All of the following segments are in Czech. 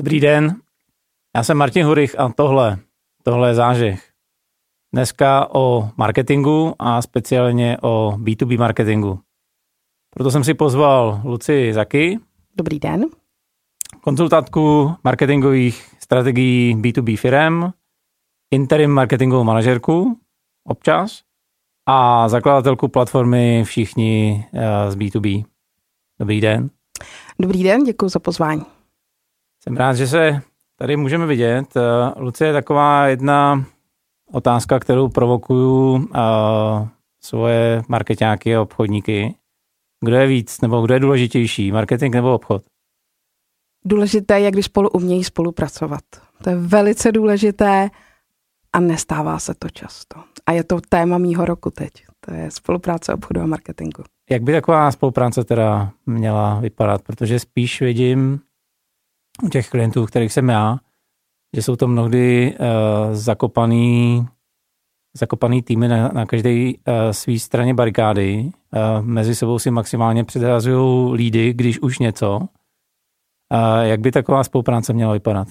Dobrý den, já jsem Martin Hurich a tohle, tohle je zážeh. Dneska o marketingu a speciálně o B2B marketingu. Proto jsem si pozval Luci Zaky. Dobrý den. Konzultantku marketingových strategií B2B firm, interim marketingovou manažerku občas a zakladatelku platformy Všichni eh, z B2B. Dobrý den. Dobrý den, děkuji za pozvání. Jsem rád, že se tady můžeme vidět. Eh, Lucie je taková jedna otázka, kterou provokuju uh, svoje marketáky a obchodníky. Kdo je víc, nebo kdo je důležitější, marketing nebo obchod? Důležité je, když spolu umějí spolupracovat. To je velice důležité a nestává se to často. A je to téma mýho roku teď. To je spolupráce obchodu a marketingu. Jak by taková spolupráce teda měla vypadat? Protože spíš vidím u těch klientů, kterých jsem já, že jsou to mnohdy uh, zakopaný, zakopaný týmy na, na každé uh, své straně barikády. Uh, mezi sebou si maximálně předhazují lídy, když už něco. Uh, jak by taková spolupráce měla vypadat?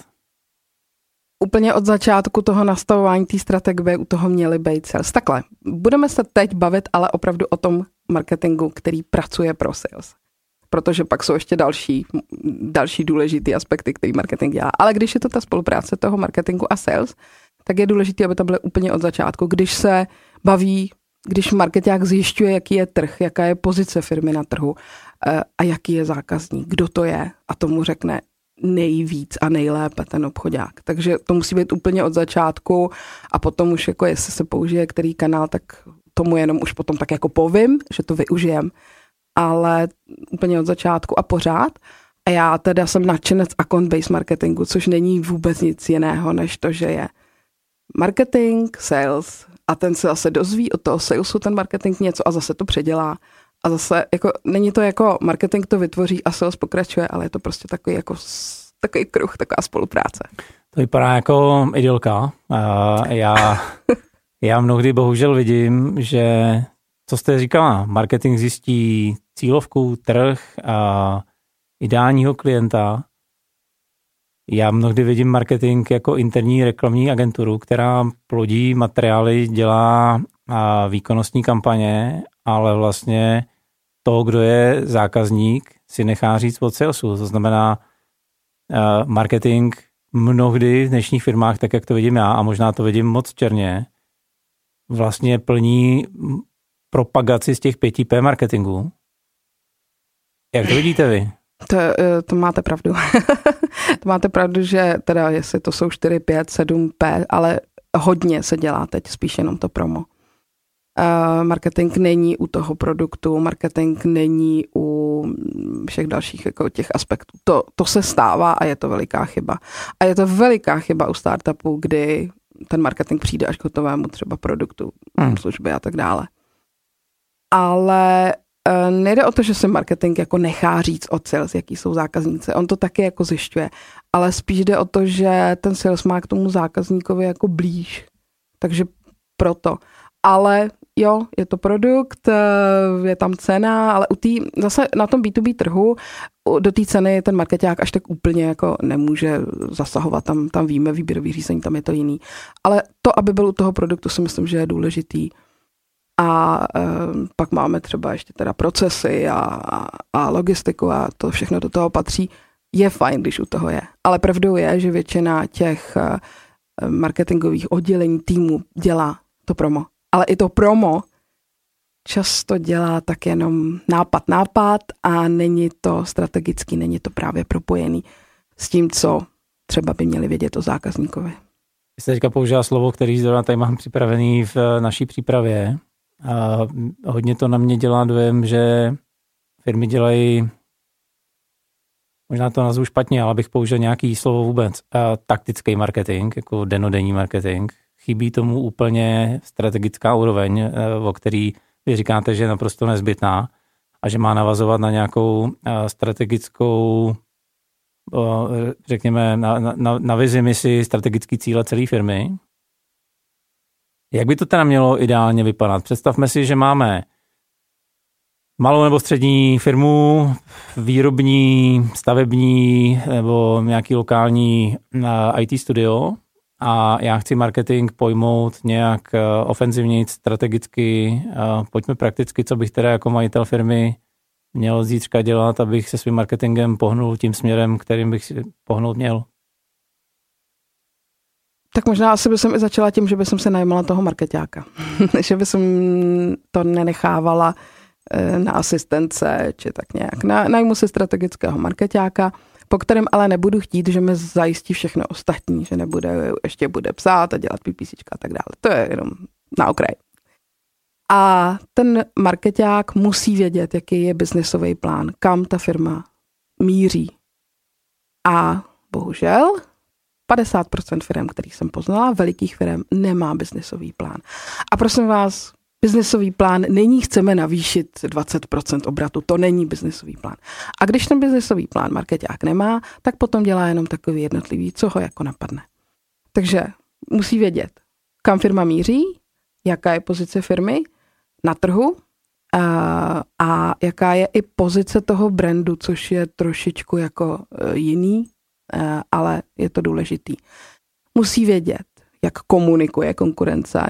Úplně od začátku toho nastavování té strategie u toho měly být sales. Takhle, budeme se teď bavit ale opravdu o tom marketingu, který pracuje pro sales protože pak jsou ještě další, další důležité aspekty, který marketing dělá. Ale když je to ta spolupráce toho marketingu a sales, tak je důležité, aby to bylo úplně od začátku. Když se baví, když marketák zjišťuje, jaký je trh, jaká je pozice firmy na trhu eh, a jaký je zákazník, kdo to je a tomu řekne nejvíc a nejlépe ten obchodák. Takže to musí být úplně od začátku a potom už jako jestli se použije který kanál, tak tomu jenom už potom tak jako povím, že to využijem ale úplně od začátku a pořád. A já teda jsem nadšenec account-based marketingu, což není vůbec nic jiného, než to, že je marketing, sales a ten se zase dozví od toho salesu ten marketing něco a zase to předělá. A zase jako, není to jako marketing to vytvoří a sales pokračuje, ale je to prostě takový jako takový kruh, taková spolupráce. To vypadá jako idylka. Já, já mnohdy bohužel vidím, že co jste říkala, marketing zjistí cílovku, trh a ideálního klienta. Já mnohdy vidím marketing jako interní reklamní agenturu, která plodí materiály, dělá výkonnostní kampaně, ale vlastně to, kdo je zákazník, si nechá říct od salesu. To znamená, marketing mnohdy v dnešních firmách, tak jak to vidím já, a možná to vidím moc černě, vlastně plní propagaci z těch 5P marketingů. Jak to vidíte vy? To, eh, to máte pravdu. to máte pravdu, že teda jestli to jsou 4, 5, 7 P, ale hodně se dělá teď spíš jenom to promo. Uh, marketing není u toho produktu, marketing není u všech dalších jako těch aspektů. To, to se stává a je to veliká chyba. A je to veliká chyba u startupu, kdy ten marketing přijde až k hotovému třeba produktu, hmm. služby a tak dále ale uh, nejde o to, že se marketing jako nechá říct od sales, jaký jsou zákazníci. On to taky jako zjišťuje. Ale spíš jde o to, že ten sales má k tomu zákazníkovi jako blíž. Takže proto. Ale jo, je to produkt, eh, je tam cena, ale u tý, zase na tom B2B trhu do té ceny ten marketák až tak úplně jako nemůže zasahovat, tam, tam víme, výběrový řízení, tam je to jiný. Ale to, aby byl u toho produktu, si myslím, že je důležitý. A e, pak máme třeba ještě teda procesy a, a, a logistiku a to všechno do toho patří. Je fajn, když u toho je. Ale pravdou je, že většina těch e, marketingových oddělení týmu dělá to promo. Ale i to promo často dělá tak jenom nápad, nápad a není to strategický, není to právě propojený s tím, co třeba by měli vědět o zákazníkovi. Jste teďka použila slovo, který zrovna tady mám připravený v naší přípravě, a hodně to na mě dělá dojem, že firmy dělají, možná to nazvu špatně, ale bych použil nějaký slovo vůbec, a taktický marketing, jako denodenní marketing. Chybí tomu úplně strategická úroveň, e, o který vy říkáte, že je naprosto nezbytná a že má navazovat na nějakou e, strategickou řekněme, na, na, na vizi misi strategický cíle celé firmy, jak by to teda mělo ideálně vypadat? Představme si, že máme malou nebo střední firmu, výrobní, stavební nebo nějaký lokální eh, IT studio a já chci marketing pojmout nějak eh, ofenzivně, strategicky, pojďme prakticky, co bych teda jako majitel firmy měl zítřka dělat, abych se svým marketingem pohnul tím směrem, kterým bych si pohnout měl. Tak možná asi bych i začala tím, že bych se najímala toho marketáka. že bych to nenechávala eh, na asistence, či tak nějak. Na, najmu si strategického marketáka, po kterém ale nebudu chtít, že mi zajistí všechno ostatní, že nebude, ještě bude psát a dělat PPC a tak dále. To je jenom na okraj. A ten marketák musí vědět, jaký je biznesový plán, kam ta firma míří. A bohužel 50% firm, který jsem poznala, velikých firm, nemá biznesový plán. A prosím vás, biznesový plán není chceme navýšit 20% obratu, to není biznesový plán. A když ten biznesový plán marketák nemá, tak potom dělá jenom takový jednotlivý, co ho jako napadne. Takže musí vědět, kam firma míří, jaká je pozice firmy na trhu a, a jaká je i pozice toho brandu, což je trošičku jako e, jiný ale je to důležitý. Musí vědět, jak komunikuje konkurence.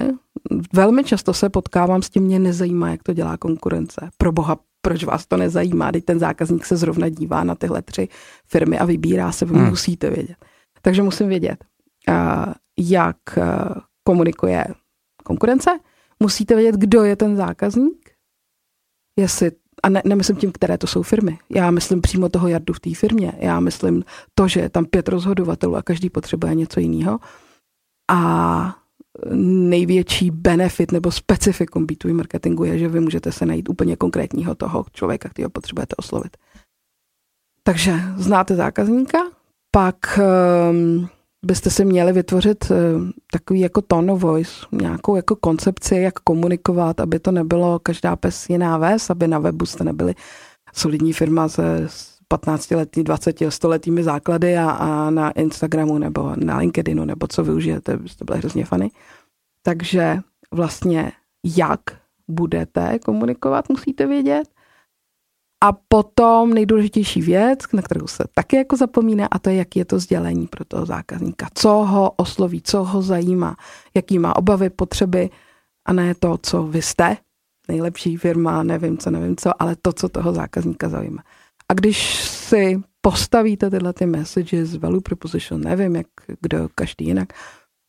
Velmi často se potkávám s tím, mě nezajímá, jak to dělá konkurence. Pro boha, proč vás to nezajímá, když ten zákazník se zrovna dívá na tyhle tři firmy a vybírá se, vy hmm. musíte vědět. Takže musím vědět, eh, jak eh, komunikuje konkurence, musíte vědět, kdo je ten zákazník, jestli a ne, nemyslím tím, které to jsou firmy. Já myslím přímo toho jardu v té firmě. Já myslím to, že je tam pět rozhodovatelů a každý potřebuje něco jiného. A největší benefit nebo specifikum B2B marketingu je, že vy můžete se najít úplně konkrétního toho člověka, kterého potřebujete oslovit. Takže znáte zákazníka, pak um, byste si měli vytvořit uh, takový jako tone of voice, nějakou jako koncepci, jak komunikovat, aby to nebylo každá pes jiná ves, aby na webu jste nebyli solidní firma se 15 letý, 20 stoletými základy a, a na Instagramu nebo na LinkedInu nebo co využijete, byste byli hrozně fany. Takže vlastně jak budete komunikovat, musíte vědět. A potom nejdůležitější věc, na kterou se taky jako zapomíná, a to je, jaký je to sdělení pro toho zákazníka. Co ho osloví, co ho zajímá, jaký má obavy, potřeby a ne to, co vy jste, nejlepší firma, nevím co, nevím co, ale to, co toho zákazníka zajímá. A když si postavíte tyhle ty messages, value proposition, nevím, jak kdo, každý jinak,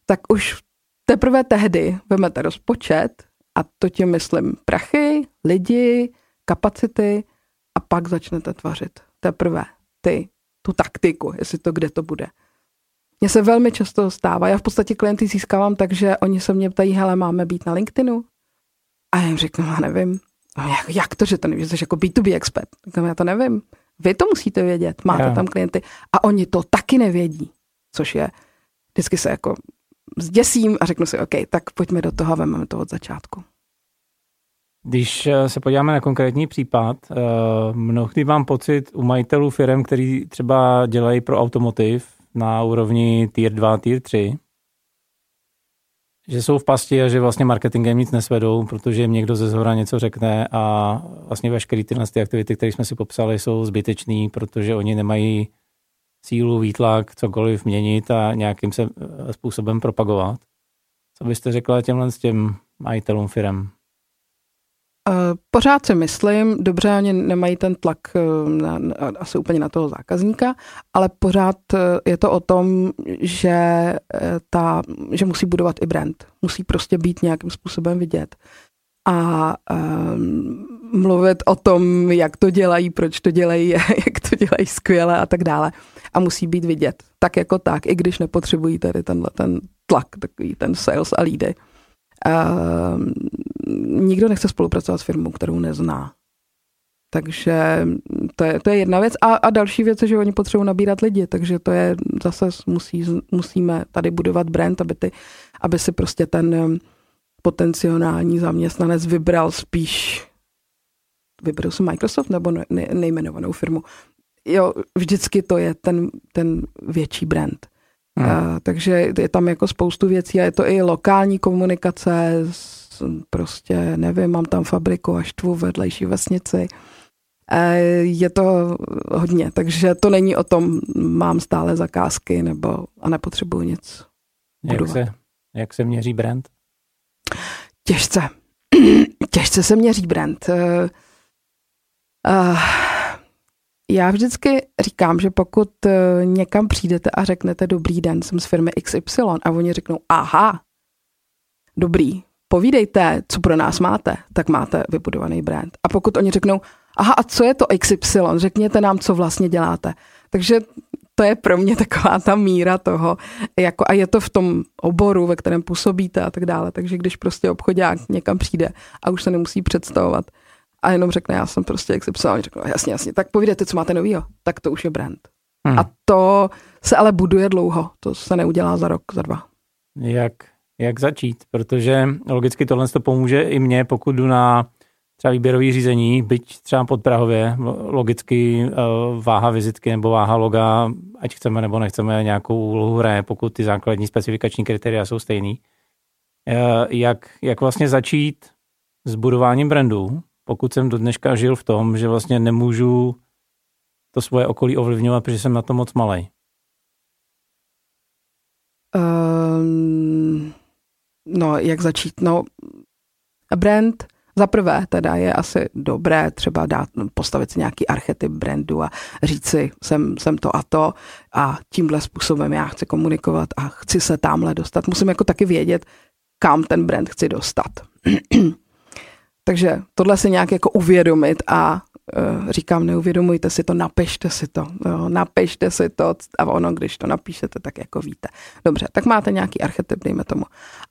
tak už teprve tehdy vemete rozpočet a to tím myslím prachy, lidi, kapacity a pak začnete tvařit teprve ty, tu taktiku, jestli to kde to bude. Mně se velmi často stává, já v podstatě klienty získávám tak, že oni se mě ptají, hele, máme být na LinkedInu? A já jim řeknu, já nevím. A jak, jak to, že to nevíš, jsi jako B2B expert? Říkám, já to nevím. Vy to musíte vědět, máte yeah. tam klienty a oni to taky nevědí, což je, vždycky se jako zděsím a řeknu si, OK, tak pojďme do toho a vezmeme to od začátku. Když eh, se podíváme na konkrétní případ, eh, mnohdy mám pocit u majitelů firm, který třeba dělají pro automotiv na úrovni tier 2, tier 3, že jsou v pasti a že vlastně marketingem nic nesvedou, protože jim někdo ze zhora něco řekne a vlastně veškeré tyhle ty aktivity, které jsme si popsali, jsou zbytečné, protože oni nemají sílu, výtlak, cokoliv měnit a nějakým se eh, způsobem propagovat. Co byste řekla těmhle s těm majitelům firm? Eh, pořád si myslím, dobře, oni nemají ten tlak eh, na, na, asi úplně na toho zákazníka, ale pořád eh, je to o tom, že, ta, že musí budovat i brand. Musí prostě být nějakým způsobem vidět. A um, mluvit o tom, jak to dělají, proč to dělají, jak to dělají skvěle a tak dále. A musí být vidět. Tak jako tak, i když nepotřebují tady tenhle ten tlak, takový ten sales a lídy. Uh, nikdo nechce spolupracovat s firmou, kterou nezná. Takže to je, to je jedna věc. A, a další věc je, že oni potřebují nabírat lidi, takže to je zase musí, musíme tady budovat brand, aby, ty, aby si prostě ten potenciální zaměstnanec vybral spíš vybral si Microsoft nebo ne, nejmenovanou firmu. Jo, vždycky to je ten, ten větší brand. Hmm. Uh, takže je tam jako spoustu věcí a je to i lokální komunikace s prostě nevím, mám tam fabriku a štvu vedlejší vesnici. E, je to hodně, takže to není o tom, mám stále zakázky nebo a nepotřebuji nic jak se, jak se měří brand? Těžce. Těžce se měří brand. Uh, uh, já vždycky říkám, že pokud uh, někam přijdete a řeknete dobrý den, jsem z firmy XY a oni řeknou aha, dobrý, povídejte, co pro nás máte, tak máte vybudovaný brand. A pokud oni řeknou, aha, a co je to XY, řekněte nám, co vlastně děláte. Takže to je pro mě taková ta míra toho, jako, a je to v tom oboru, ve kterém působíte a tak dále, takže když prostě obchodák někam přijde a už se nemusí představovat a jenom řekne, já jsem prostě XY, řeknu, jasně, jasně, tak povídejte, co máte novýho, tak to už je brand. Hmm. A to se ale buduje dlouho, to se neudělá za rok, za dva. Jak, jak začít? Protože logicky tohle to pomůže i mně, pokud jdu na třeba výběrový řízení, byť třeba pod Prahově, logicky eh, váha vizitky nebo váha loga, ať chceme nebo nechceme, nějakou úlohu hraje, pokud ty základní specifikační kritéria jsou stejný. Eh, jak, jak vlastně začít s budováním brandu, pokud jsem do dneška žil v tom, že vlastně nemůžu to svoje okolí ovlivňovat, protože jsem na to moc malý. Um, no, jak začít? No, brand za prvé teda je asi dobré třeba dát, postavit si nějaký archetyp brandu a říct si, jsem, jsem to a to a tímhle způsobem já chci komunikovat a chci se tamhle dostat. Musím jako taky vědět, kam ten brand chci dostat. Takže tohle si nějak jako uvědomit a uh, říkám, neuvědomujte si to, napište si to, jo, napište si to a ono, když to napíšete, tak jako víte. Dobře, tak máte nějaký archetyp, dejme tomu.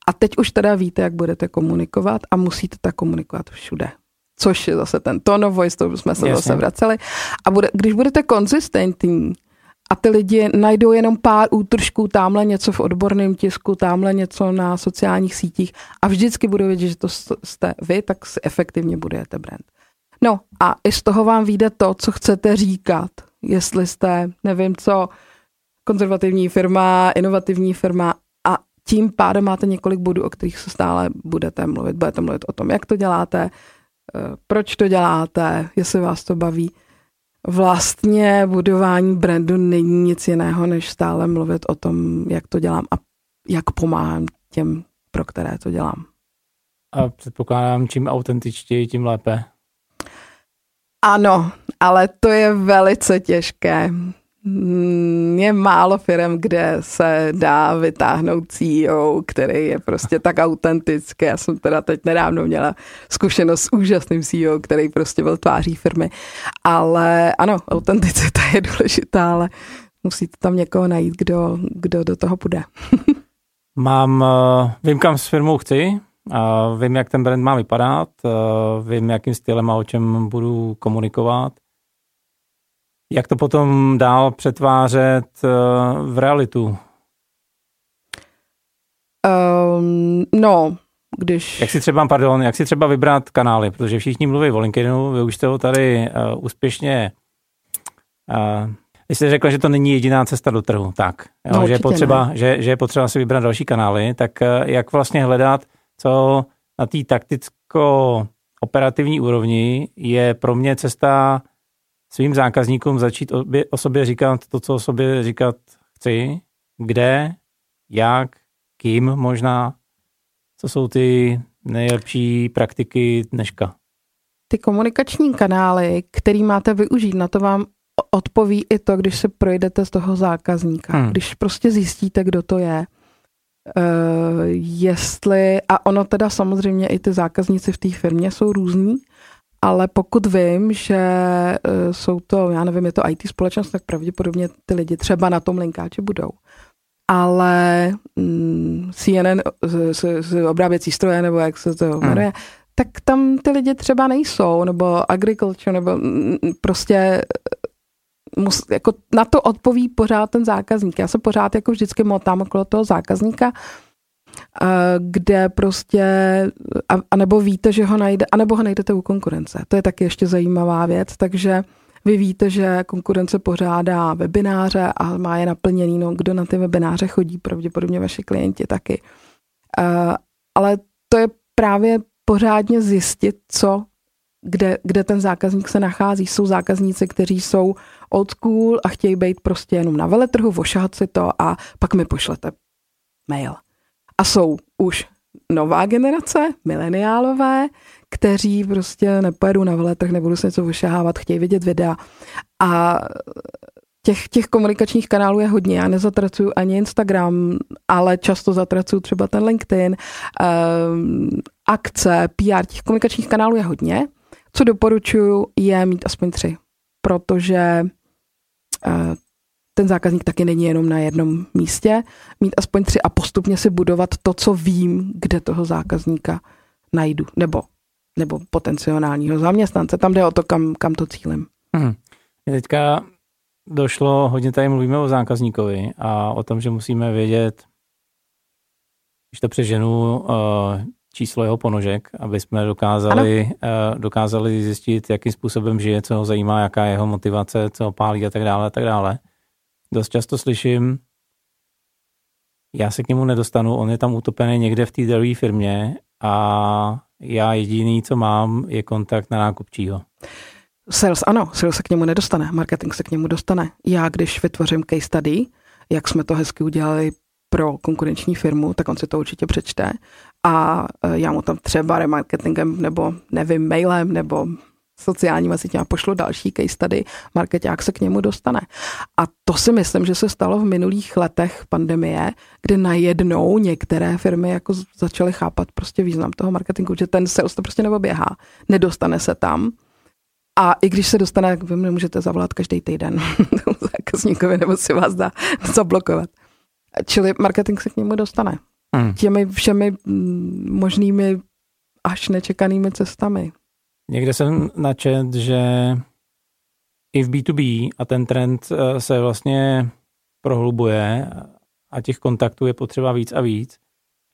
A teď už teda víte, jak budete komunikovat a musíte tak komunikovat všude. Což je zase ten tone of voice, to jsme se Jasně. zase vraceli. A bude, když budete konzistentní, a ty lidi najdou jenom pár útržků, tamhle něco v odborném tisku, tamhle něco na sociálních sítích a vždycky budou vědět, že to jste vy, tak si efektivně budujete brand. No a i z toho vám vyjde to, co chcete říkat. Jestli jste, nevím co, konzervativní firma, inovativní firma a tím pádem máte několik bodů, o kterých se stále budete mluvit. Budete mluvit o tom, jak to děláte, eh, proč to děláte, jestli vás to baví. Vlastně budování brandu není nic jiného, než stále mluvit o tom, jak to dělám a jak pomáhám těm, pro které to dělám. A předpokládám, čím autentičtěji, tím lépe. Ano, ale to je velice těžké. Mm, je málo firm, kde se dá vytáhnout CEO, který je prostě tak autentický. Já jsem teda teď nedávno měla zkušenost s úžasným CEO, který prostě byl tváří firmy. Ale ano, autenticita je důležitá, ale musíte tam někoho najít, kdo, kdo do toho půjde. Mám, eh, vím, kam s firmou chci, vím, jak ten brand má vypadat, vím, jakým stylem a o čem budu komunikovat. Jak to potom dál přetvářet eh, v realitu? Um, no, když... Jak si třeba, pardon, jak si třeba vybrat kanály, protože všichni mluví o LinkedInu, vy už jste ho tady uh, úspěšně uh, vy jste řekla, že to není jediná cesta do trhu, tak, jo, no, že, je potřeba, že, že je potřeba si vybrat další kanály, tak uh, jak vlastně hledat co na té takticko-operativní úrovni je pro mě cesta svým zákazníkům začít o sobě říkat to, co o sobě říkat chci, kde, jak, kým možná, co jsou ty nejlepší praktiky dneška. Ty komunikační kanály, který máte využít, na to vám odpoví i to, když se projdete z toho zákazníka. Hmm. Když prostě zjistíte, kdo to je, Uh, jestli, a ono teda samozřejmě i ty zákazníci v té firmě jsou různí, ale pokud vím, že uh, jsou to, já nevím, je to IT společnost, tak pravděpodobně ty lidi třeba na tom linkáči budou. Ale mm, CNN, z, z, z obráběcí stroje, nebo jak se to jmenuje, hmm. tak tam ty lidi třeba nejsou, nebo agriculture, nebo mm, prostě mus, jako na to odpoví pořád ten zákazník. Já se pořád jako vždycky motám okolo toho zákazníka, kde prostě, a, a nebo víte, že ho najde, a nebo ho najdete u konkurence. To je taky ještě zajímavá věc, takže vy víte, že konkurence pořádá webináře a má je naplněný, no kdo na ty webináře chodí, pravděpodobně vaši klienti taky. Ale to je právě pořádně zjistit, co, kde, kde ten zákazník se nachází. Jsou zákazníci, kteří jsou old school a chtějí být prostě jenom na veletrhu, vošahat si to a pak mi pošlete mail. A jsou už nová generace, mileniálové, kteří prostě nepojedou na veletrh, nebudou se něco vyšahávat, chtějí vidět videa. A těch, těch komunikačních kanálů je hodně. Já nezatracuju ani Instagram, ale často zatracuju třeba ten LinkedIn, um, akce, PR, těch komunikačních kanálů je hodně. Co doporučuju, je mít aspoň tři, protože uh, ten zákazník taky není jenom na jednom místě, mít aspoň tři a postupně si budovat to, co vím, kde toho zákazníka najdu, nebo, nebo potenciálního zaměstnance. Tam jde o to, kam, kam to cílím. Hmm. Teďka došlo, hodně tady mluvíme o zákazníkovi a o tom, že musíme vědět, když to přeženu, eh, číslo jeho ponožek, aby jsme dokázali, ano. Eh, dokázali zjistit, jakým způsobem žije, co ho zajímá, jaká je jeho motivace, co ho pálí a tak dále a tak dále. Dost často slyším, já se k němu nedostanu, on je tam utopený někde v té druhé firmě a já jediný, co mám, je kontakt na nákupčího. Sales ano, sales se k němu nedostane, marketing se k němu dostane. Já, když vytvořím case study, jak jsme to hezky udělali pro konkurenční firmu, tak on si to určitě přečte a e, já mu tam třeba remarketingem nebo nevím, mailem nebo sociálníma sítěma pošlu další case study, marketák se k němu dostane. A to si myslím, že se stalo v minulých letech pandemie, kde najednou některé firmy jako začaly chápat prostě význam toho marketingu, že ten sales to prostě neběhá, nedostane se tam. A i když se dostane, vy nemůžete zavolat každý týden zákazníkovi nebo si vás dá zablokovat. Čili marketing se k němu dostane. Hmm. Těmi všemi mm, možnými až nečekanými cestami. Někde jsem načet, že i v B2B a ten trend eh, se vlastně prohlubuje a těch kontaktů je potřeba víc a víc.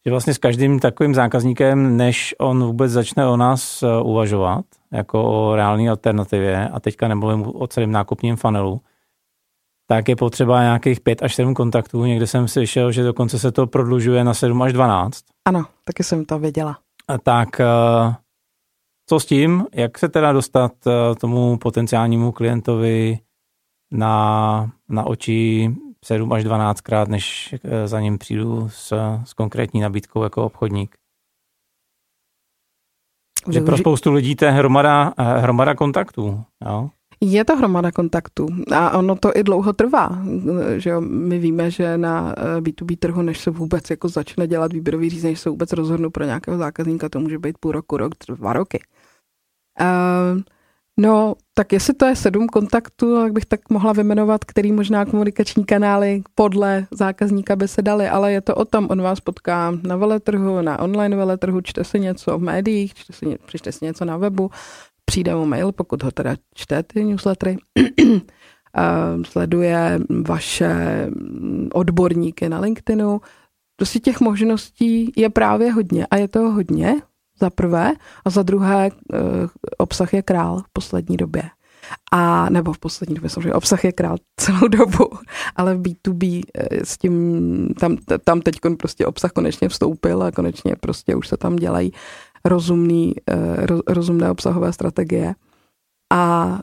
Že vlastně s každým takovým zákazníkem, než on vůbec začne o nás eh, uvažovat, jako o reálné alternativě, a teďka nemluvím o celém nákupním funnelu, tak je potřeba nějakých 5 až 7 kontaktů. Někde jsem slyšel, že dokonce se to prodlužuje na 7 až 12. Ano, taky jsem to věděla. A tak eh, co s tím? Jak se teda dostat eh, tomu potenciálnímu klientovi na, na oči 7 až 12 krát, než eh, za ním přijdu s, s konkrétní nabídkou jako obchodník? Že pro spoustu lidí to je hromada, hromada kontaktů. Jo? Je to hromada kontaktů a ono to i dlouho trvá. Že jo? My víme, že na B2B eh, trhu, než se vůbec jako začne dělat výběrový řízení, než se vůbec rozhodnu pro nějakého zákazníka, to může být půl roku, rok, dva roky. Uh, no, tak jestli to je sedm kontaktů, tak bych tak mohla vymenovat, který možná komunikační kanály podle zákazníka by se dali, ale je to o tom, on vás potká na veletrhu, na online veletrhu, čte si něco v médiích, čte si, přečte si něco na webu, přijde mu mail, pokud ho teda čte ty newslettery, sleduje vaše odborníky na LinkedInu. Prostě těch možností je právě hodně a je toho hodně, za prvé, a za druhé eh, obsah je král v poslední době. A nebo v poslední době samozřejmě obsah je král celou dobu, ale v B2B eh, s tím, tam, tam teď prostě obsah konečně vstoupil a konečně prostě už se tam dělají rozumný, eh, rozumné obsahové strategie. A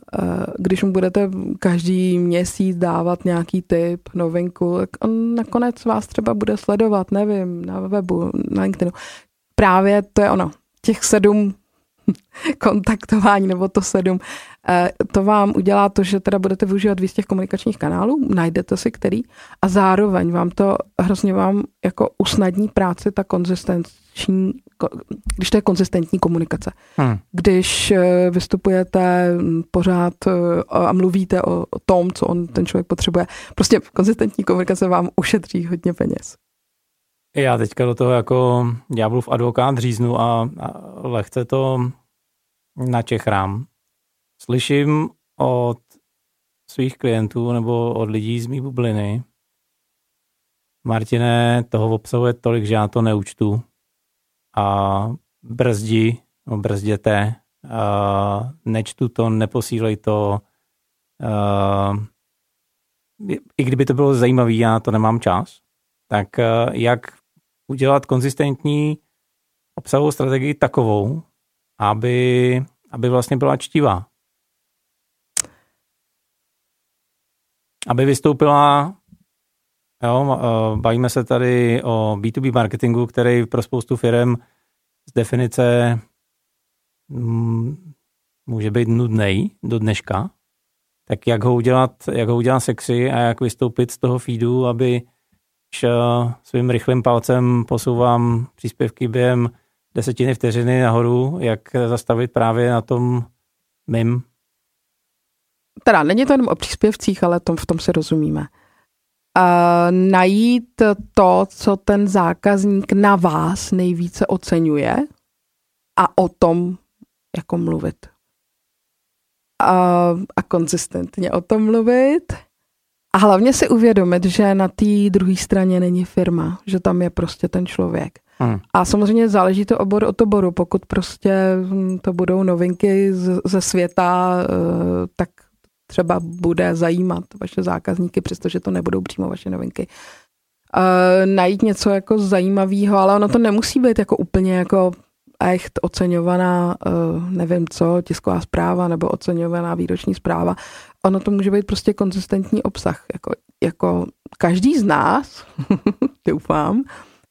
když mu budete každý měsíc dávat nějaký tip, novinku, tak on nakonec vás třeba bude sledovat, nevím, na webu, na LinkedInu. Právě to je ono těch sedm kontaktování nebo to sedm, eh, to vám udělá to, že teda budete využívat víc těch komunikačních kanálů, najdete si který a zároveň vám to hrozně vám jako usnadní práci ta konzistenční, když to je konzistentní komunikace. Hmm. Když eh, vystupujete pořád eh, a mluvíte o tom, co on ten člověk potřebuje, prostě konzistentní komunikace vám ušetří hodně peněz. Já teďka do toho jako v advokát říznu a, a lehce to načechrám. Slyším od svých klientů nebo od lidí z mý bubliny, Martine, toho obsahuje tolik, že já to neučtu a brzdi, no brzděte, a nečtu to, neposílej to, a, i kdyby to bylo zajímavé, já to nemám čas, tak jak udělat konzistentní obsahovou strategii takovou, aby, aby vlastně byla čtivá. Aby vystoupila, jo, eh, bavíme se tady o B2B marketingu, který pro spoustu firm z definice mm, může být nudný do dneška, tak jak ho udělat, jak ho udělat sexy a jak vystoupit z toho feedu, aby svým rychlým palcem posouvám příspěvky během desetiny vteřiny nahoru, jak zastavit právě na tom mým. Teda není to jenom o příspěvcích, ale tom, v tom se rozumíme. A najít to, co ten zákazník na vás nejvíce oceňuje a o tom jako mluvit. A, a konzistentně o tom mluvit a hlavně si uvědomit, že na té druhé straně není firma, že tam je prostě ten člověk. Hmm. A samozřejmě záleží to obor od oboru. Pokud prostě hm, to budou novinky ze světa, eh, tak třeba bude zajímat vaše zákazníky, přestože to nebudou přímo vaše novinky. Uh, najít něco jako zajímavého, ale ono to nemusí být jako úplně jako echt oceňovaná, uh, nevím co, tisková zpráva nebo oceňovaná výroční zpráva. Ono to může být prostě konzistentní obsah. Jako, jako každý z nás, doufám,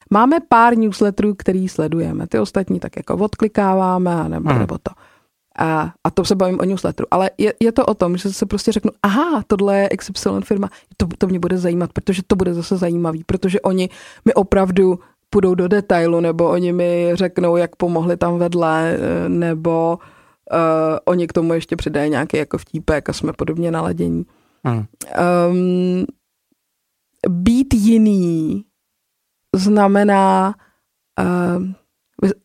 máme pár newsletterů, který sledujeme. Ty ostatní tak jako odklikáváme nebo, hmm. nebo to. A, a to se bavím o newsletteru. Ale je, je to o tom, že se prostě řeknu, aha, tohle je XY firma, to, to mě bude zajímat, protože to bude zase zajímavý, protože oni mi opravdu půjdou do detailu, nebo oni mi řeknou, jak pomohli tam vedle, eh, nebo uh, oni k tomu ještě přidají nějaký jako vtípek a jsme podobně naladění. Hmm. Um, být jiný znamená uh,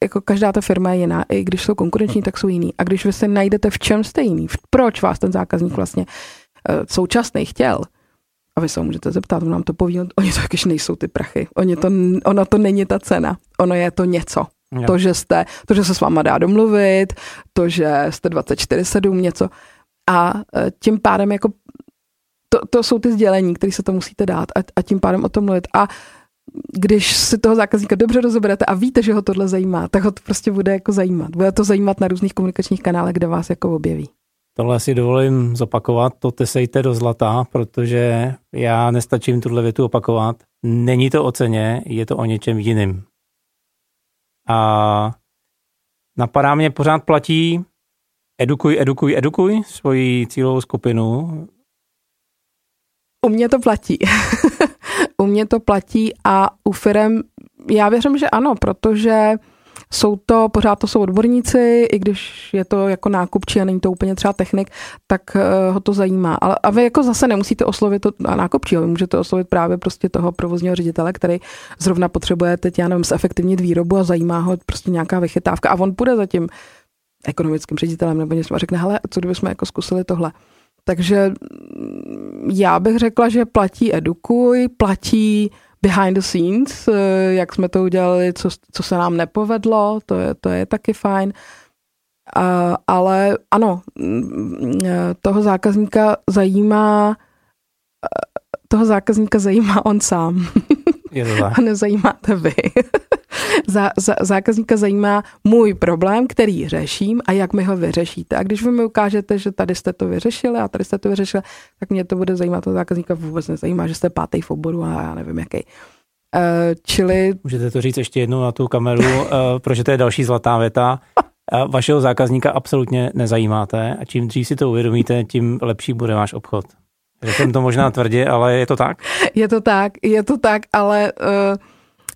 jako každá ta firma je jiná, i když jsou konkurenční, tak jsou jiný. A když vy se najdete v čem jste jiný, proč vás ten zákazník vlastně uh, současný chtěl, a vy se můžete zeptat, on nám to poví, oni to jakýž nejsou ty prachy. Oni to, ono to není ta cena, ono je to něco. Jo. To, že jste, to, že se s váma dá domluvit, to, že jste 24-7, něco. A e, tím pádem jako to, to jsou ty sdělení, které se to musíte dát a, a tím pádem o tom mluvit. A když si toho zákazníka dobře rozeberete a víte, že ho tohle zajímá, tak ho to prostě bude jako zajímat. Bude to zajímat na různých komunikačních kanálech, kde vás jako objeví. Tohle si dovolím zopakovat, to tesejte do zlata, protože já nestačím tuhle větu opakovat. Není to o ceně, je to o něčem jiným. A napadá mě pořád platí edukuj, edukuj, edukuj svoji cílovou skupinu. U mě to platí. u mě to platí a u firm já věřím, že ano, protože jsou to, pořád to jsou odborníci, i když je to jako nákupčí a není to úplně třeba technik, tak uh, ho to zajímá. Ale a vy jako zase nemusíte oslovit to nákupčí, vy můžete oslovit právě prostě toho provozního ředitele, který zrovna potřebuje teď, já nevím, zefektivnit výrobu a zajímá ho prostě nějaká vychytávka a on půjde za tím ekonomickým ředitelem nebo něco a řekne, hele, co kdybychom jako zkusili tohle. Takže mm, já bych řekla, že platí edukuj, platí behind the scenes, eh, jak jsme to udělali, co, co se nám nepovedlo, to je, to je taky fajn. Ale ano, mm, eh, toho zákazníka zajímá eh, toho zákazníka zajímá on sám. Je to tak. A nezajímáte vy. Za, za, zákazníka zajímá můj problém, který řeším a jak mi ho vyřešíte. A když vy mi ukážete, že tady jste to vyřešili a tady jste to vyřešili, tak mě to bude zajímat. To zákazníka vůbec nezajímá, že jste pátý v oboru a já nevím jaký. Uh, čili... Můžete to říct ještě jednou na tu kameru, uh, protože to je další zlatá věta. Uh, vašeho zákazníka absolutně nezajímáte a čím dřív si to uvědomíte, tím lepší bude váš obchod. Řekl to možná tvrdě, ale je to tak? Je to tak, je to tak, ale uh,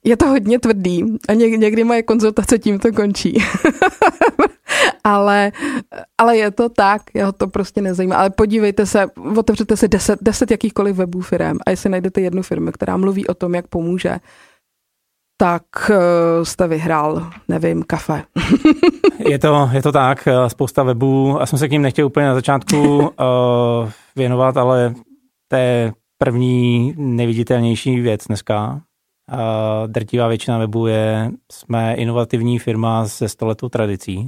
je to hodně tvrdý a něk, někdy moje konzultace tímto končí. ale, ale je to tak, jeho to prostě nezajímá. Ale podívejte se, otevřete si deset, deset jakýchkoliv webů firm a jestli najdete jednu firmu, která mluví o tom, jak pomůže, tak uh, jste vyhrál, nevím, kafe. je, to, je to tak, eh, spousta webů. Já jsem se k ním nechtěl úplně na začátku uh, věnovat, ale to je první neviditelnější věc dneska. Drtivá většina webů je, jsme inovativní firma se stoletou tradicí.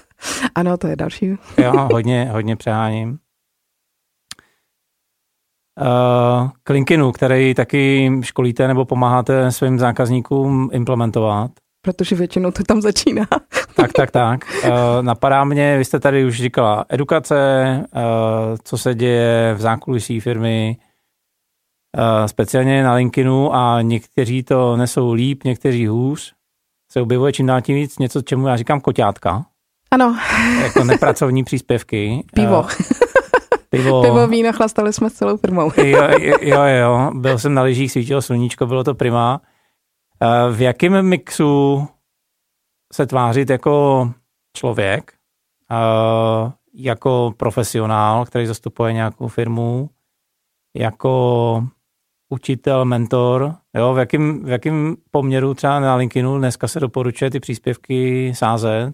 ano, to je další. jo, hodně, hodně přeháním. Uh, Klinkinu, který taky školíte nebo pomáháte svým zákazníkům implementovat. protože většinou to tam začíná. tak, tak, tak. Uh, napadá mě, vy jste tady už říkala edukace, uh, co se děje v zákulisí firmy, speciálně na LinkedInu a někteří to nesou líp, někteří hůř. Se objevuje čím dál tím víc něco, čemu já říkám koťátka. Ano. Jako nepracovní příspěvky. Pivo. Pivo. Pivo, víno, chlastali jsme s celou firmou. jo, jo, jo, byl jsem na lyžích, svítilo sluníčko, bylo to prima. V jakém mixu se tvářit jako člověk, jako profesionál, který zastupuje nějakou firmu, jako učitel, mentor, jo, v jakém v jakým poměru třeba na LinkedInu dneska se doporučuje ty příspěvky sázet,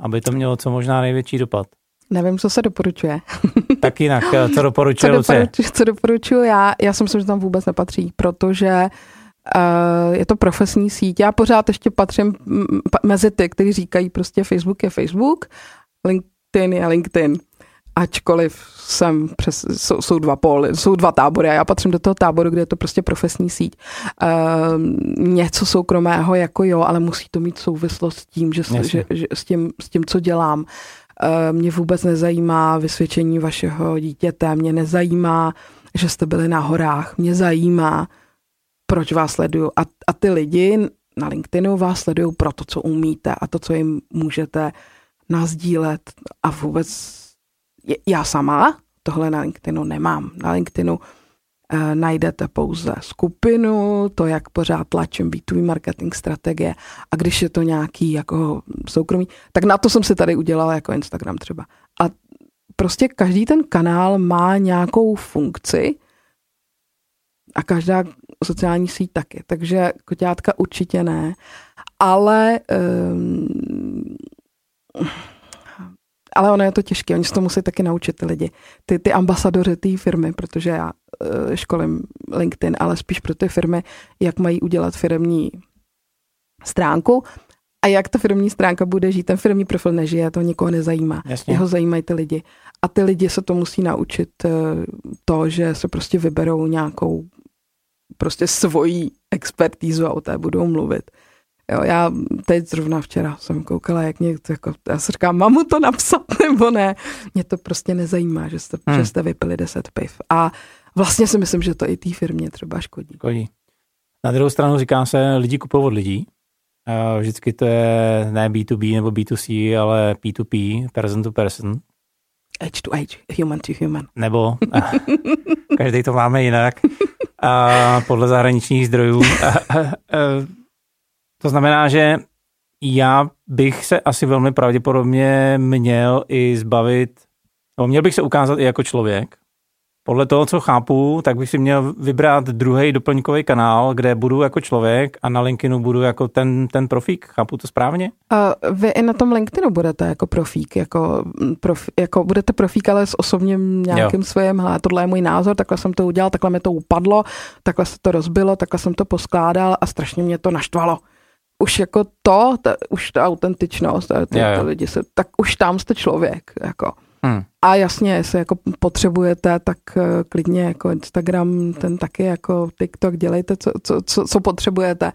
aby to mělo co možná největší dopad. Nevím, co se doporučuje. tak jinak, co doporučuje co, doporučuji, co doporučuji já? Já si myslím, že tam vůbec nepatří, protože uh, je to profesní síť. Já pořád ještě patřím mezi ty, kteří říkají prostě Facebook je Facebook, LinkedIn je LinkedIn. Ačkoliv jsem přes, jsou, jsou dva póly, jsou dva tábory a já patřím do toho táboru, kde je to prostě profesní síť. Uh, něco soukromého jako jo, ale musí to mít souvislost s tím, že, že, že s, tím, s tím, co dělám. Uh, mě vůbec nezajímá vysvědčení vašeho dítěte, mě nezajímá, že jste byli na horách, mě zajímá, proč vás sleduju. A, a ty lidi na LinkedInu vás sledují pro to, co umíte a to, co jim můžete nazdílet a vůbec já sama tohle na LinkedInu nemám. Na LinkedInu eh, najdete pouze skupinu, to, jak pořád tlačím B2B marketing strategie a když je to nějaký jako soukromý, tak na to jsem si tady udělala jako Instagram třeba. A prostě každý ten kanál má nějakou funkci a každá sociální síť taky. Takže koťátka určitě ne, ale um, ale ono je to těžké, oni se to musí taky naučit ty lidi, ty, ty ambasadoři té firmy, protože já uh, školím LinkedIn, ale spíš pro ty firmy, jak mají udělat firmní stránku a jak ta firmní stránka bude žít. Ten firmní profil nežije, to nikoho nezajímá. Jasně. Jeho zajímají ty lidi. A ty lidi se to musí naučit uh, to, že se prostě vyberou nějakou prostě svoji expertízu a o té budou mluvit. Jo, já teď zrovna včera jsem koukala, jak někdo, jako, já se říkám, mám mu to napsat nebo ne. Mě to prostě nezajímá, že jste, hmm. že jste vypili deset piv. A vlastně si myslím, že to i té firmě třeba škodí. Škodí. Na druhou stranu říká se, lidi kupují od lidí. Vždycky to je ne B2B nebo B2C, ale P2P, person to person. Age to age, human to human. Nebo, každý to máme jinak. A podle zahraničních zdrojů. To znamená, že já bych se asi velmi pravděpodobně měl i zbavit, nebo měl bych se ukázat i jako člověk. Podle toho, co chápu, tak bych si měl vybrat druhý doplňkový kanál, kde budu jako člověk a na LinkedInu budu jako ten, ten profík. Chápu to správně? A vy i na tom LinkedInu budete jako profík, jako, prof, jako budete profík, ale s osobním nějakým jo. svým, hele, tohle je můj názor, takhle jsem to udělal, takhle mi to upadlo, takhle se to rozbilo, takhle jsem to poskládal a strašně mě to naštvalo už jako to, ta, už ta autentičnost, ty, ty lidi se, tak už tam jste člověk, jako. Hmm. A jasně, jestli jako potřebujete, tak uh, klidně jako Instagram, ten taky jako TikTok, dělejte, co, co, co, co potřebujete.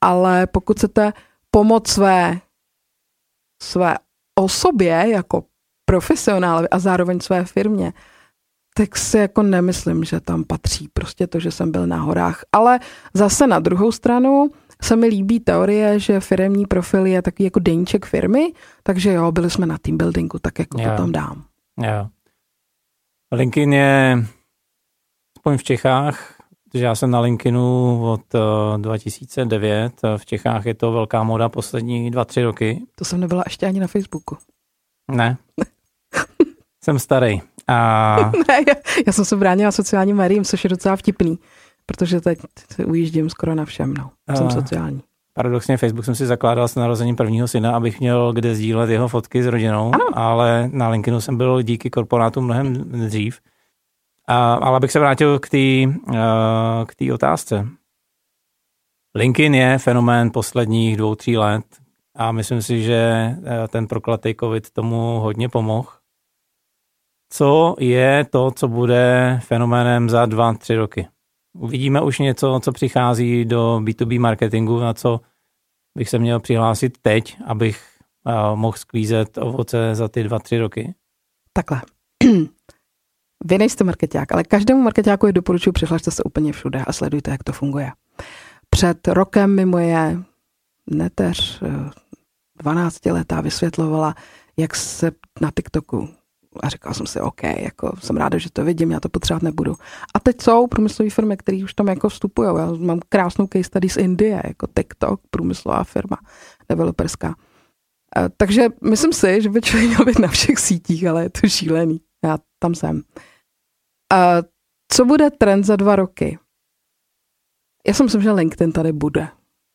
Ale pokud chcete pomoct své, své osobě jako profesionálovi a zároveň své firmě, tak si jako nemyslím, že tam patří prostě to, že jsem byl na horách. Ale zase na druhou stranu, se mi líbí teorie, že firmní profil je takový jako deníček firmy, takže jo, byli jsme na team buildingu, tak jako jo. to tam dám. Jo. LinkedIn je, aspoň v Čechách, protože já jsem na LinkedInu od uh, 2009, v Čechách je to velká moda poslední dva, tři roky. To jsem nebyla ještě ani na Facebooku. Ne. jsem starý. A... ne, já, já jsem se bránila sociálním médiím, což je docela vtipný protože teď ujíždím skoro na všem, no. Jsem sociální. Paradoxně Facebook jsem si zakládal s narozením prvního syna, abych měl kde sdílet jeho fotky s rodinou, ano. ale na LinkedInu jsem byl díky korporátu mnohem dřív. A, ale abych se vrátil k té uh, k otázce. LinkedIn je fenomén posledních dvou, tří let a myslím si, že ten proklatý COVID tomu hodně pomohl. Co je to, co bude fenoménem za dva, tři roky? Uvidíme už něco, co přichází do B2B marketingu, na co bych se měl přihlásit teď, abych uh, mohl sklízet ovoce za ty dva, tři roky? Takhle. Vy nejste marketák, ale každému marketáku je doporučuji přihlašte se úplně všude a sledujte, jak to funguje. Před rokem mi moje neteř 12 eh, letá vysvětlovala, jak se na TikToku a říkal jsem si, OK, jako jsem ráda, že to vidím, já to potřebovat nebudu. A teď jsou průmyslové firmy, které už tam jako vstupují. Já mám krásnou case study z Indie, jako TikTok, průmyslová firma, developerská. Eh, takže myslím si, že by člověk měl být na všech sítích, ale je to šílený. Já tam jsem. A co bude trend za dva roky? Já si myslím, že LinkedIn tady bude.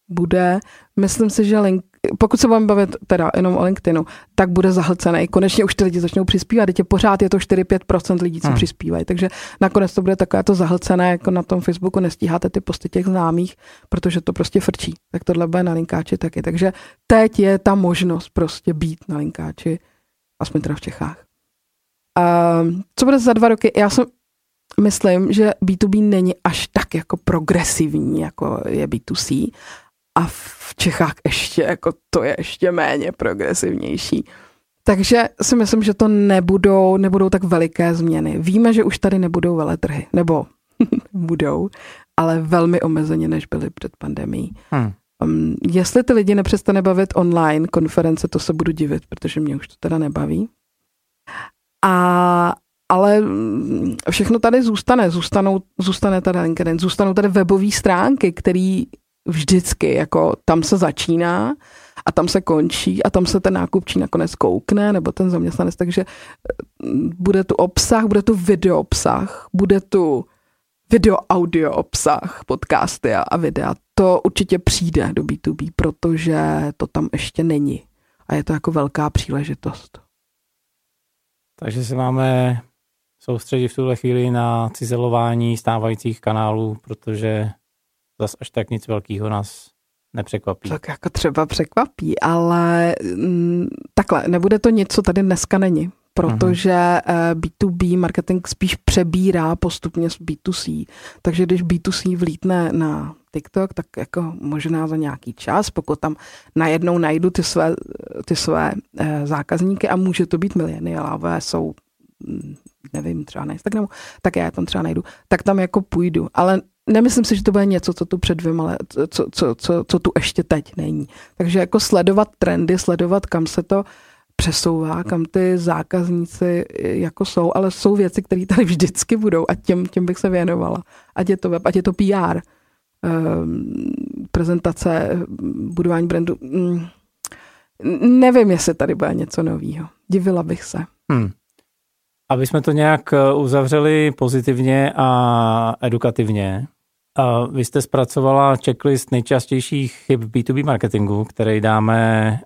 Bude. Myslím si, že link, pokud se budeme bavit teda jenom o LinkedInu, tak bude zahlcený. Konečně už ty lidi začnou přispívat. Teď je pořád je to 4-5% lidí, co hmm. přispívají. Takže nakonec to bude takové to zahlcené, jako na tom Facebooku nestíháte ty posty těch známých, protože to prostě frčí. Tak tohle bude na linkáči taky. Takže teď je ta možnost prostě být na linkáči, aspoň teda v Čechách. A co bude za dva roky? Já jsem myslím, že B2B není až tak jako progresivní, jako je B2C. A v Čechách ještě, jako to je ještě méně progresivnější. Takže si myslím, že to nebudou, nebudou tak veliké změny. Víme, že už tady nebudou veletrhy, nebo budou, ale velmi omezeně, než byly před pandemí. Hmm. Um, jestli ty lidi nepřestane bavit online konference, to se budu divit, protože mě už to teda nebaví. A ale mm, všechno tady zůstane, zůstanou, zůstane tady LinkedIn, zůstanou tady webové stránky, který vždycky, jako tam se začíná a tam se končí a tam se ten nákupčí nakonec koukne, nebo ten zaměstnanec, takže mm, bude tu obsah, bude tu video obsah, bude tu video audio obsah, podcasty a, a videa. To určitě přijde do B2B, protože to tam ještě není. A je to jako velká příležitost. Takže se máme soustředit v tuhle chvíli na cizelování stávajících kanálů, protože zas až tak nic velkého nás nepřekvapí. Tak jako třeba překvapí, ale m, mm, takhle, nebude to něco, co tady dneska není, protože B2B eh, marketing spíš přebírá postupně z B2C. Takže když B2C vlítne na TikTok, tak jako možná za nějaký čas, pokud tam najednou najdu ty své, ty své eh, zákazníky a může to být mileniálové, jsou mm, nevím, třeba na Instagramu, tak já je tam třeba najdu, tak tam jako půjdu. Ale nemyslím si, že to bude něco, co tu před dvěma let, co, co, co, co tu ještě teď není. Takže jako sledovat trendy, sledovat, kam se to přesouvá, kam ty zákazníci jako jsou, ale jsou věci, které tady vždycky budou a těm, těm bych se věnovala. Ať je to web, ať je to PR, ehm, prezentace, budování brandu. Mm, nevím, jestli tady bude něco nového. Divila bych se. Hmm. Aby jsme to nějak eh, uzavřeli pozitivně a edukativně, vy jste zpracovala checklist nejčastějších chyb B2B marketingu, který dáme,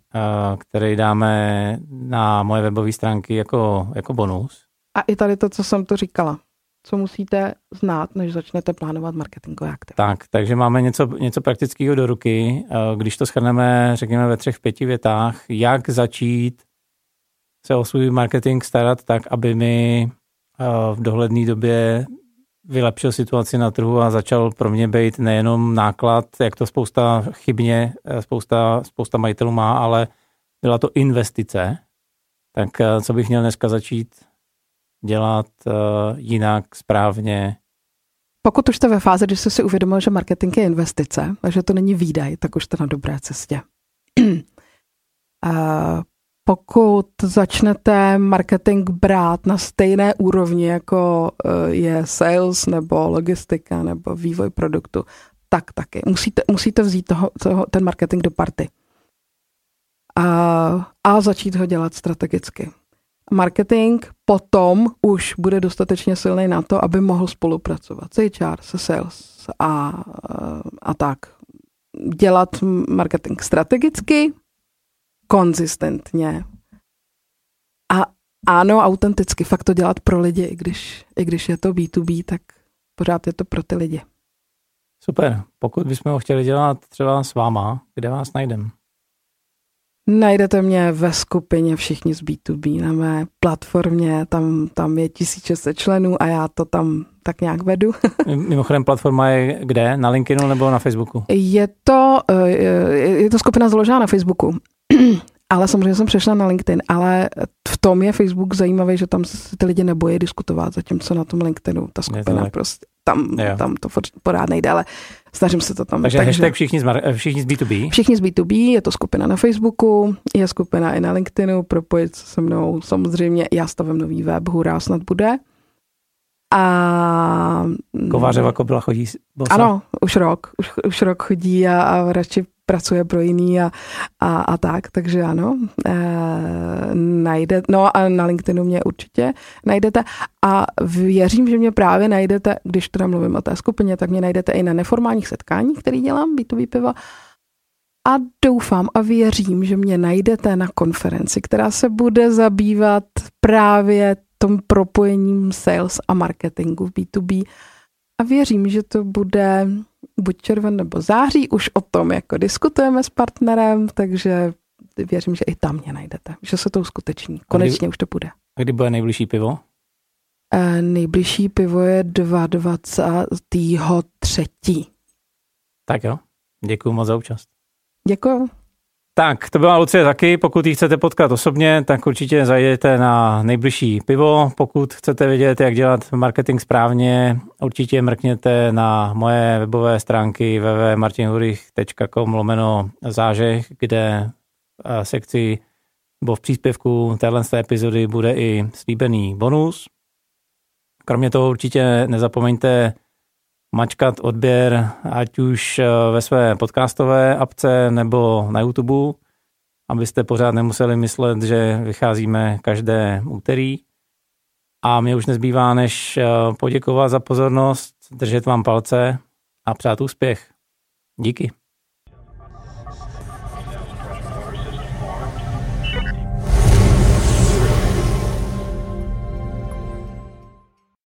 který dáme na moje webové stránky jako, jako bonus. A i tady to, co jsem to říkala. Co musíte znát, než začnete plánovat marketingové aktivity. Tak, takže máme něco, něco praktického do ruky. Když to schrneme, řekněme ve třech, pěti větách, jak začít se o svůj marketing starat tak, aby mi v dohledné době vylepšil situaci na trhu a začal pro mě být nejenom náklad, jak to spousta chybně, eh, spousta, spousta majitelů má, ale byla to investice. Tak eh, co bych měl dneska začít dělat jinak, správně? Pokud už jste ve fázi, kdy jste si uvědomil, že marketing je investice a že to není výdaj, tak už jste na dobré cestě. pokud začnete marketing brát na stejné úrovni, jako eh, je sales nebo logistika nebo vývoj produktu, tak taky. Musíte, musíte vzít toho, toho, ten marketing do party. A, a začít ho dělat strategicky. Marketing potom už bude dostatečně silný na to, aby mohl spolupracovat s HR, se sales a, a tak. Dělat marketing strategicky, konzistentně. A ano, autenticky, fakt to dělat pro lidi, i když, i když je to B2B, tak pořád je to pro ty lidi. Super. Pokud bychom ho chtěli dělat třeba s váma, kde vás najdeme? Najdete mě ve skupině Všichni z B2B na mé platformě, tam, tam je 1600 členů a já to tam tak nějak vedu. Mimochodem platforma je kde? Na LinkedInu nebo na Facebooku? Je to, eh, je to skupina založená na Facebooku. Ale samozřejmě jsem přešla na LinkedIn, ale v tom je Facebook zajímavý, že tam se ty lidi nebojí diskutovat, zatímco na tom LinkedInu ta skupina prostě, tam, tam to pořád nejde, ale snažím se to tam. Takže, takže hashtag všichni z, všichni z B2B? Všichni z B2B, je to skupina na Facebooku, je skupina i na LinkedInu, propojit se mnou samozřejmě, já stavím nový web, hurá, snad bude. A... Kovářeva kobila chodí bosa? Ano, už rok, už, už rok chodí a, a radši pracuje pro jiný a, a, a tak, takže ano, e, najde, no a na LinkedInu mě určitě najdete a věřím, že mě právě najdete, když teda mluvím o té skupině, tak mě najdete i na neformálních setkáních, který dělám, B2B piva, a doufám a věřím, že mě najdete na konferenci, která se bude zabývat právě tom propojením sales a marketingu v B2B. A věřím, že to bude buď červen nebo září, už o tom jako diskutujeme s partnerem, takže věřím, že i tam mě najdete, že se to uskuteční. Konečně kdy, už to bude. A kdy bude nejbližší pivo? E, nejbližší pivo je 22. Tak jo, děkuji moc za účast. Děkuji. Tak, to byla Lucie taky. Pokud ji chcete potkat osobně, tak určitě zajdete na nejbližší pivo. Pokud chcete vědět, jak dělat marketing správně, určitě mrkněte na moje webové stránky www.martinhurich.com lomeno zážeh, kde v sekci nebo v příspěvku téhle epizody bude i slíbený bonus. Kromě toho určitě nezapomeňte mačkat odběr, ať už eh, ve své podcastové apce nebo na YouTube, abyste pořád nemuseli myslet, že vycházíme každé úterý. A mě už nezbývá, než eh, poděkovat za pozornost, držet vám palce a přát úspěch. Díky.